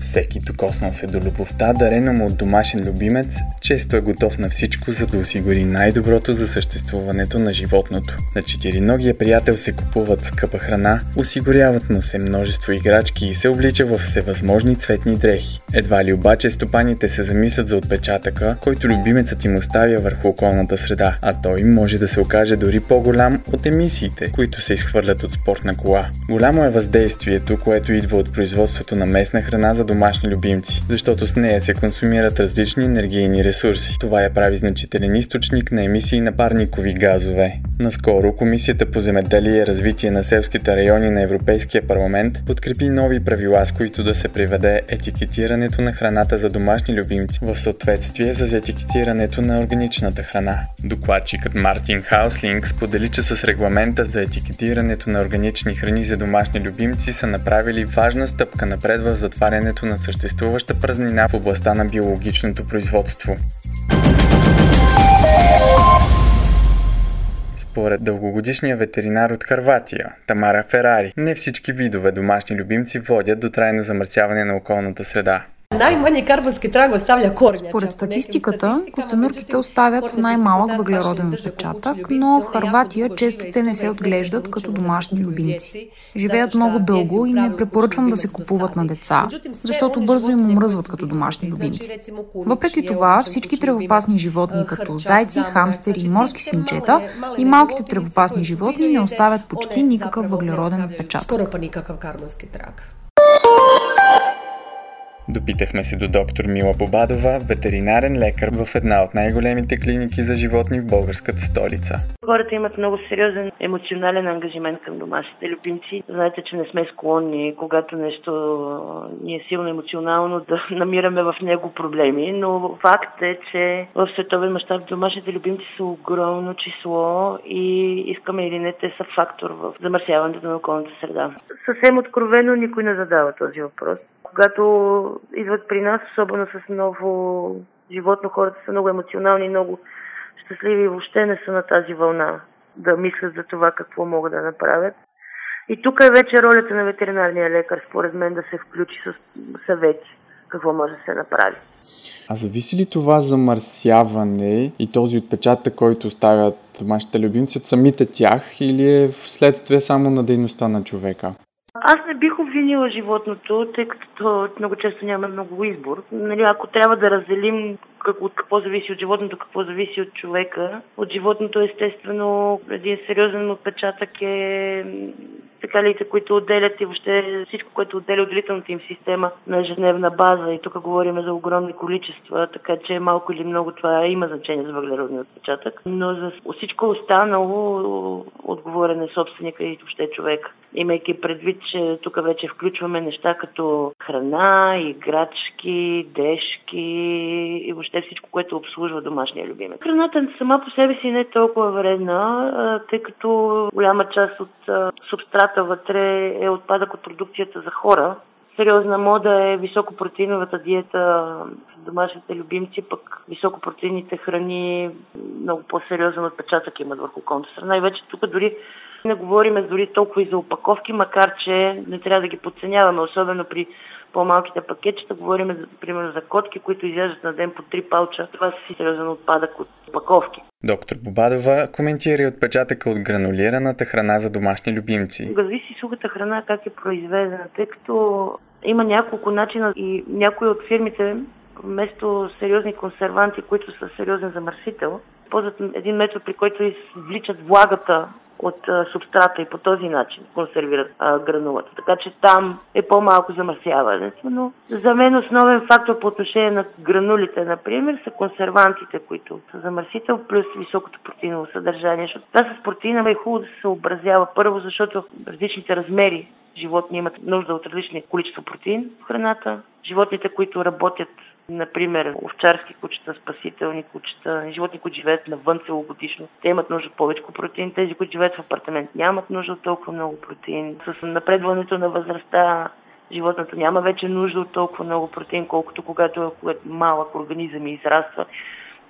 Всеки докоснал се до любовта, дарена му от домашен любимец, често е готов на всичко, за да осигури най-доброто за съществуването на животното. На четириногия приятел се купуват скъпа храна, осигуряват му се множество играчки и се облича в всевъзможни цветни дрехи. Едва ли обаче стопаните се замислят за отпечатъка, който любимецът им оставя върху околната среда, а той може да се окаже дори по-голям от емисиите, които се изхвърлят от спортна кола. Голямо е въздействието, което идва от производството на местна храна за домашни любимци, защото с нея се консумират различни енергийни ресурси. Това я прави значителен източник на емисии на парникови газове. Наскоро Комисията по земеделие и развитие на селските райони на Европейския парламент подкрепи нови правила, с които да се приведе етикетирането на храната за домашни любимци в съответствие с етикетирането на органичната храна. Докладчикът Мартин Хауслинг сподели, че с регламента за етикетирането на органични храни за домашни любимци са направили важна стъпка напред в затварянето на съществуваща празнина в областта на биологичното производство. Според дългогодишния ветеринар от Харватия, Тамара Ферари, не всички видове домашни любимци водят до трайно замърсяване на околната среда. Най-мани карбонски траг оставя корня. Според статистиката, костенурките оставят най-малък въглероден отпечатък, но в Харватия често те не се отглеждат като домашни любимци. Живеят много дълго и не препоръчвам да се купуват на деца, защото бързо им омръзват като домашни любимци. Въпреки това, всички тревопасни животни, като зайци, хамстери и морски свинчета и малките тревопасни животни не оставят почти никакъв въглероден отпечатък. Допитахме се до доктор Мила Бобадова, ветеринарен лекар в една от най-големите клиники за животни в българската столица. Хората имат много сериозен емоционален ангажимент към домашните любимци. Знаете, че не сме склонни, когато нещо ни е силно емоционално, да намираме в него проблеми, но факт е, че в световен мащаб домашните любимци са огромно число и искаме или не, те са фактор в замърсяването на околната среда. Съвсем откровено никой не задава този въпрос когато идват при нас, особено с ново животно, хората са много емоционални, много щастливи и въобще не са на тази вълна да мислят за това какво могат да направят. И тук е вече ролята на ветеринарния лекар, според мен, да се включи с съвети какво може да се направи. А зависи ли това замърсяване и този отпечатък, който оставят домашните любимци от самите тях или е вследствие само на дейността на човека? Аз не бих обвинила животното, тъй като много често няма много избор. Нали, ако трябва да разделим как, от какво зависи от животното, какво зависи от човека, от животното естествено един сериозен отпечатък е спекалите, които отделят и въобще всичко, което отделя отделителната им система на ежедневна база. И тук говорим за огромни количества, така че малко или много това има значение за въглеродния отпечатък. Но за всичко останало отговорен е собственика и въобще човек. Имайки предвид, че тук вече включваме неща като храна, играчки, дешки и въобще всичко, което обслужва домашния любимец. Храната сама по себе си не е толкова вредна, тъй като голяма част от субстрат храната вътре е отпадък от продукцията за хора. Сериозна мода е високопротеиновата диета с домашните любимци, пък високопротеините храни много по-сериозен отпечатък имат върху околната страна. И вече тук дори не говорим дори толкова и за опаковки, макар че не трябва да ги подценяваме, особено при по-малките пакетчета. Говорим, за, примерно, за котки, които изяждат на ден по три палча. Това си сериозен отпадък от опаковки. Доктор Бобадова коментира отпечатъка от гранулираната храна за домашни любимци. Зависи сухата храна как е произведена, тъй като има няколко начина и някои от фирмите вместо сериозни консерванти, които са сериозен замърсител, ползват един метод, при който извличат влагата от субстрата и по този начин консервират а, гранулата. Така че там е по-малко замърсяването, но за мен основен фактор по отношение на гранулите, например, са консервантите, които са замърсител, плюс високото протеиново съдържание. Защото това с протеина е хубаво да се съобразява. Първо, защото различните размери животни имат нужда от различни количества протеин в храната. Животните, които работят Например, овчарски кучета, спасителни кучета, животни, които живеят навън целогодишно. Те имат нужда повече протеин. Тези, които живеят в апартамент, нямат нужда от толкова много протеин. С напредването на възрастта животното няма вече нужда от толкова много протеин, колкото когато е малък организъм и израства.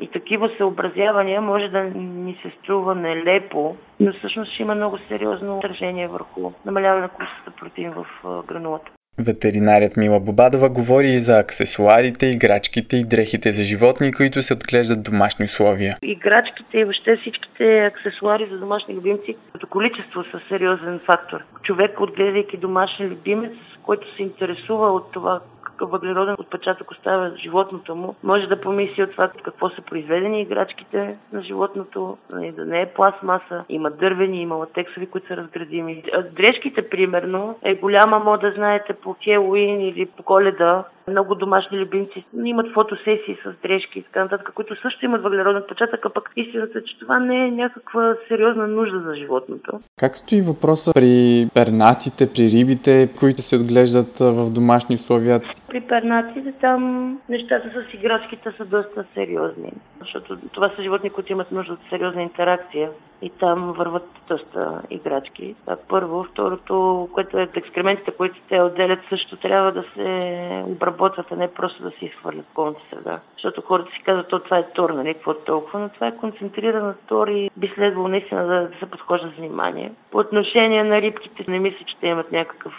И такива съобразявания може да ни се струва нелепо, но всъщност ще има много сериозно отражение върху намаляване на количеството протеин в гранулата. Ветеринарят Мила Бобадова говори и за аксесуарите, играчките и дрехите за животни, които се отглеждат в домашни условия. Играчките и въобще всичките аксесуари за домашни любимци като количество са сериозен фактор. Човек, отглеждайки домашен любимец, който се интересува от това въглероден отпечатък оставя животното му, може да помисли от това какво са произведени играчките на животното, нали, да не е пластмаса, има дървени, има латексови, които са разградими. Дрежките, примерно, е голяма мода, знаете, по Хелуин или по коледа. Много домашни любимци имат фотосесии с дрежки и така нататък, които също имат въглероден отпечатък, а пък истината е, че това не е някаква сериозна нужда за животното. Как стои въпроса при пернатите, при рибите, които се отглеждат в домашни условия? При пернатите там нещата с играчките са доста сериозни, защото това са животни, които имат нужда от сериозна интеракция и там върват доста играчки. Това първо. Второто, което е екскрементите, които те отделят, също трябва да се обработват, а не просто да се изхвърлят в околната среда. Защото хората си казват, то това е тор, нали, какво толкова, но това е концентрирана тор и би следвало наистина да, да се подхожда с внимание. По отношение на рибките, не мисля, че те имат някакъв,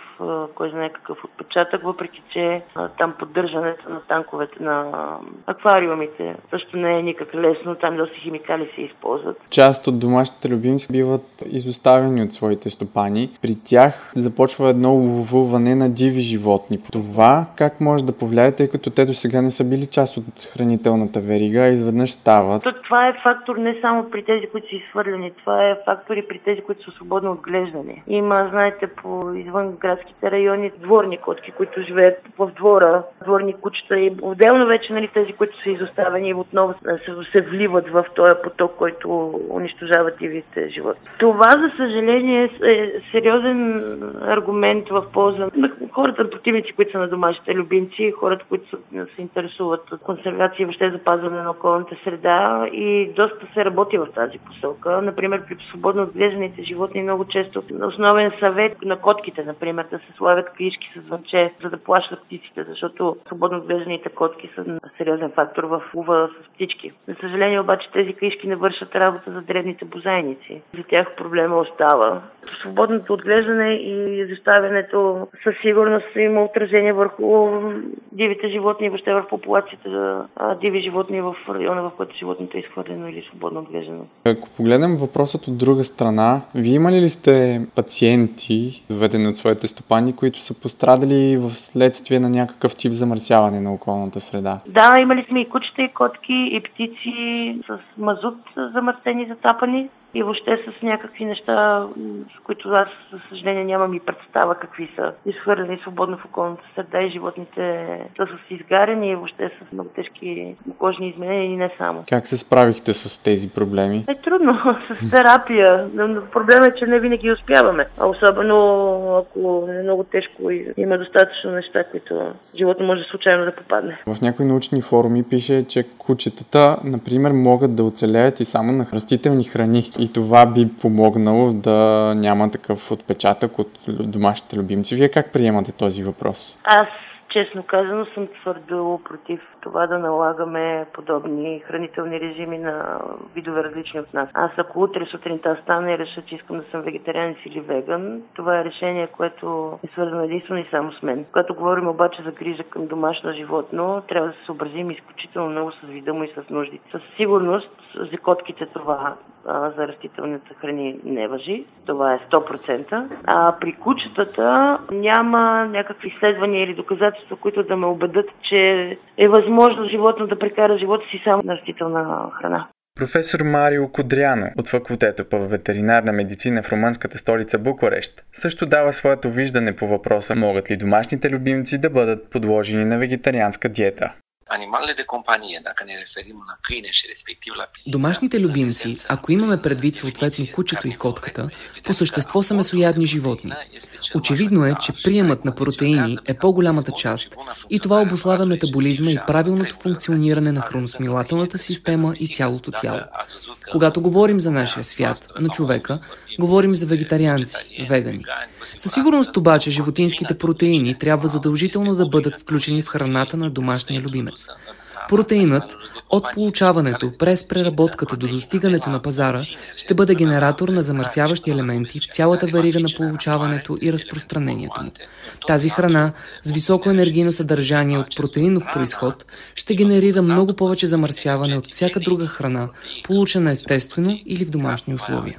кой знае какъв отпечатък, въпреки че там поддържането на танковете на аквариумите също не е никак лесно, там доста химикали се използват. Част от домашните любимци биват изоставени от своите стопани. При тях започва едно увуване на диви животни. Това как може да повлияе, тъй като те до сега не са били част от хранителната верига, а изведнъж стават? Това е фактор не само при тези, които са изхвърлени, това е фактор и при тези, които са свободно отглеждани. Има, знаете, по извън градските райони дворни котки, които живеят в двора, дворни кучета и отделно вече нали, тези, които са изоставени и отново се, се вливат в този поток, който унищожава дивите животни. Това, за съжаление, е сериозен аргумент в полза на хората, противници, които са на домашните любимци, хората, които се интересуват от консервация и въобще запазване на околната среда и доста се работи в тази посока. Например, при свободно отглежданите животни много често основен съвет на котките, например, да се слагат клишки с звънче, за да плащат птиците, защото свободно отглежданите котки са сериозен фактор в лува с птички. За съжаление обаче тези клишки не вършат работа за древните бозайници. За тях проблема остава. Свободното отглеждане и изоставянето със сигурност има отражение върху дивите животни и въобще върху популацията за диви животни в района, в който животното е изхвърлено или свободно отглеждано. Ако погледнем въпросът от друга страна, вие имали ли сте пациенти, доведени от своите стопани, които са пострадали в следствие на някакъв тип замърсяване на околната среда? Да, имали сме и кучета, и котки, и птици с мазут замърсени, затапани и въобще с някакви неща, с които аз, за съжаление, нямам и представа какви са. Изхвърлени свободно в околната среда и животните са с изгарени и въобще с много тежки кожни изменения и не само. Как се справихте с тези проблеми? Е трудно, с терапия. Но проблема е, че не винаги успяваме. А особено ако е много тежко и има достатъчно неща, които живота може случайно да попадне. В някои научни форуми пише, че кучетата, например, могат да оцелеят и само на растителни храни. И това би помогнало да няма такъв отпечатък от домашните любимци. Вие как приемате този въпрос? Аз Честно казано съм твърдо против това да налагаме подобни хранителни режими на видове различни от нас. Аз ако утре сутринта стана и реша, че искам да съм вегетарианец или веган, това е решение, което е свързано единствено и само с мен. Когато говорим обаче за грижа към домашно животно, трябва да се съобразим изключително много с вида му и с нуждите. Със сигурност за котките това а, за растителните храни не въжи. Това е 100%. А при кучетата няма някакви изследвания или доказателства, които да ме убедат, че е възможно животно да прекара живота си само на растителна храна. Професор Марио Кодряно от факултета по ветеринарна медицина в румънската столица Букурещ също дава своето виждане по въпроса могат ли домашните любимци да бъдат подложени на вегетарианска диета. Домашните любимци, ако имаме предвид съответно кучето и котката, по същество са месоядни животни. Очевидно е, че приемът на протеини е по-голямата част и това обославя метаболизма и правилното функциониране на храносмилателната система и цялото тяло. Когато говорим за нашия свят, на човека, говорим за вегетарианци, вегани. Със сигурност обаче животинските протеини трябва задължително да бъдат включени в храната на домашния любимец. Протеинът от получаването през преработката до достигането на пазара ще бъде генератор на замърсяващи елементи в цялата верига на получаването и разпространението му. Тази храна с високо енергийно съдържание от протеинов происход ще генерира много повече замърсяване от всяка друга храна, получена естествено или в домашни условия.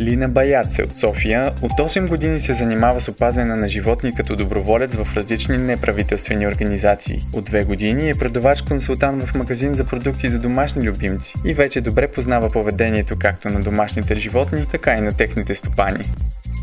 Лина Баярце от София от 8 години се занимава с опазване на животни като доброволец в различни неправителствени организации. От две години е продавач-консултант в магазин за продукти за домашни любимци и вече добре познава поведението както на домашните животни, така и на техните стопани.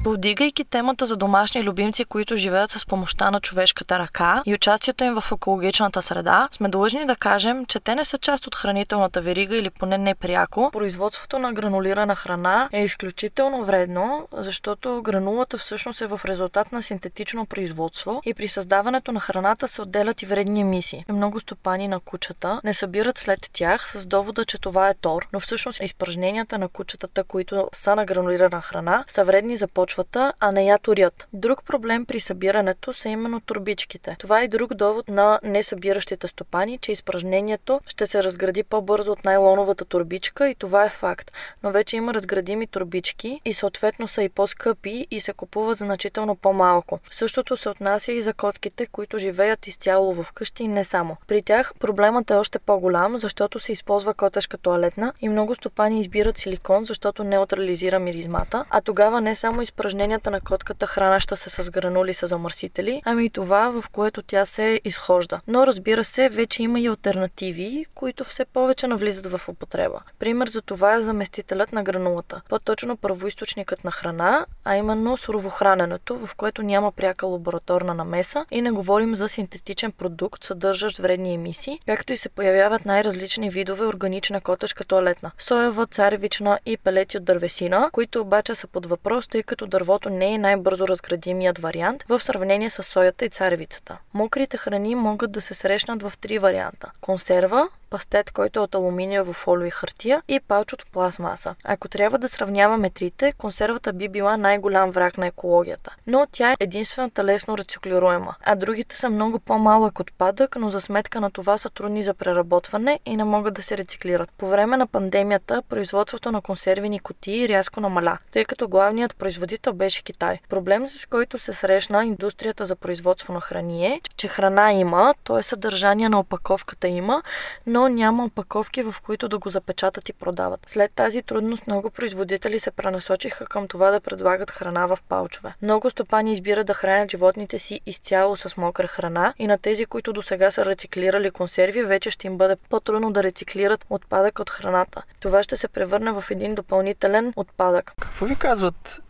Повдигайки темата за домашни любимци, които живеят с помощта на човешката ръка и участието им в екологичната среда, сме длъжни да кажем, че те не са част от хранителната верига или поне непряко. Производството на гранулирана храна е изключително вредно, защото гранулата всъщност е в резултат на синтетично производство и при създаването на храната се отделят и вредни емисии. Много стопани на кучета не събират след тях с довода, че това е тор, но всъщност изпражненията на кучетата, които са на гранулирана храна, са вредни за почва почвата, а не я турят. Друг проблем при събирането са именно турбичките. Това е друг довод на несъбиращите стопани, че изпражнението ще се разгради по-бързо от найлоновата турбичка и това е факт. Но вече има разградими турбички и съответно са и по-скъпи и се купуват значително по-малко. Същото се отнася и за котките, които живеят изцяло в къщи и не само. При тях проблемът е още по-голям, защото се използва котешка туалетна и много стопани избират силикон, защото неутрализира миризмата, а тогава не само изпражнението упражненията на котката хранаща се с гранули с замърсители, ами и това, в което тя се изхожда. Но разбира се, вече има и альтернативи, които все повече навлизат в употреба. Пример за това е заместителят на гранулата. По-точно първоисточникът на храна, а именно суровохраненето, в което няма пряка лабораторна намеса и не говорим за синтетичен продукт, съдържащ вредни емисии, както и се появяват най-различни видове органична котешка туалетна. Соева, царевична и пелети от дървесина, които обаче са под въпрос, тъй като дървото не е най-бързо разградимият вариант в сравнение с соята и царевицата. Мокрите храни могат да се срещнат в три варианта. Консерва, пастет, който е от алуминиево фолио и хартия и палч от пластмаса. Ако трябва да сравняваме трите, консервата би била най-голям враг на екологията. Но тя е единствената лесно рециклируема, а другите са много по-малък отпадък, но за сметка на това са трудни за преработване и не могат да се рециклират. По време на пандемията производството на консервени кутии рязко намаля, тъй като главният производител беше Китай. Проблем с който се срещна индустрията за производство на храни е, че храна има, т.е. съдържание на опаковката има, но няма опаковки, в които да го запечатат и продават. След тази трудност много производители се пренасочиха към това да предлагат храна в палчове. Много стопани избират да хранят животните си изцяло с мокра храна и на тези, които до сега са рециклирали консерви, вече ще им бъде по-трудно да рециклират отпадък от храната. Това ще се превърне в един допълнителен отпадък. Какво ви казват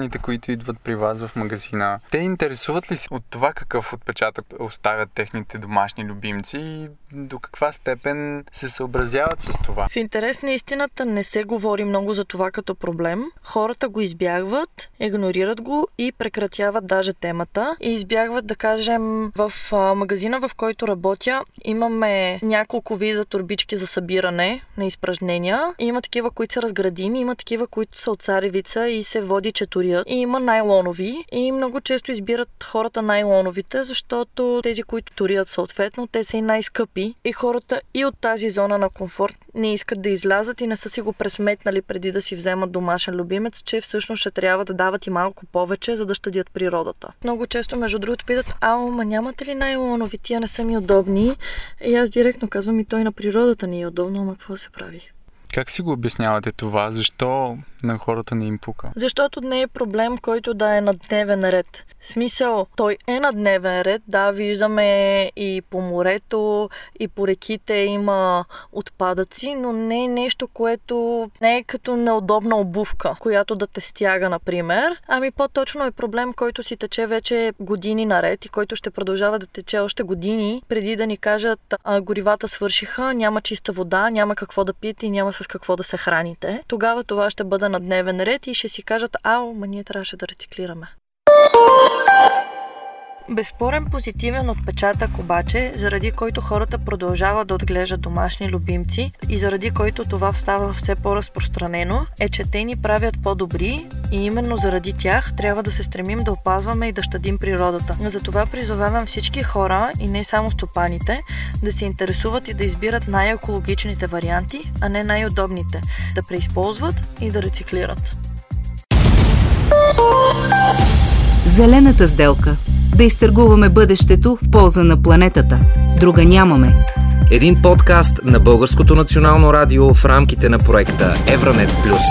стопаните, които идват при вас в магазина? Те интересуват ли се от това какъв отпечатък оставят техните домашни любимци и до каква степен се съобразяват с това. В интерес на истината не се говори много за това като проблем. Хората го избягват, игнорират го и прекратяват даже темата. И избягват, да кажем, в магазина, в който работя, имаме няколко вида турбички за събиране на изпражнения. Има такива, които са разградими, има такива, които са от царевица и се води четорят. И има найлонови. И много често избират хората найлоновите, защото тези, които торият съответно, те са и най-скъпи. И хората и от тази зона на комфорт не искат да излязат и не са си го пресметнали преди да си вземат домашен любимец, че всъщност ще трябва да дават и малко повече, за да щадят природата. Много често, между другото, питат, а, ма нямате ли най-лонови, тия не са ми удобни? И аз директно казвам и той на природата ни е удобно, ама какво се прави? Как си го обяснявате това? Защо на хората не им пука? Защото не е проблем, който да е на дневен ред. Смисъл, той е на дневен ред, да, виждаме и по морето, и по реките има отпадъци, но не е нещо, което не е като неудобна обувка, която да те стяга, например. Ами по-точно е проблем, който си тече вече години наред и който ще продължава да тече още години, преди да ни кажат а, горивата свършиха, няма чиста вода, няма какво да пиете и няма с какво да се храните. Тогава това ще бъде на дневен ред и ще си кажат, ао, ма ние трябваше да рециклираме. Безспорен позитивен отпечатък обаче, заради който хората продължават да отглеждат домашни любимци и заради който това става все по-разпространено, е, че те ни правят по-добри и именно заради тях трябва да се стремим да опазваме и да щадим природата. Затова призовавам всички хора и не само стопаните да се интересуват и да избират най-екологичните варианти, а не най-удобните, да преизползват и да рециклират. Зелената сделка. Да изтъргуваме бъдещето в полза на планетата. Друга нямаме. Един подкаст на Българското национално радио в рамките на проекта Евранет Плюс.